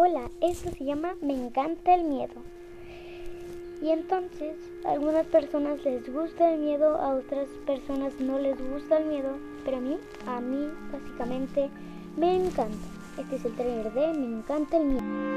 Hola, esto se llama Me encanta el miedo. Y entonces, a algunas personas les gusta el miedo, a otras personas no les gusta el miedo, pero a mí, a mí básicamente me encanta. Este es el trailer de Me encanta el miedo.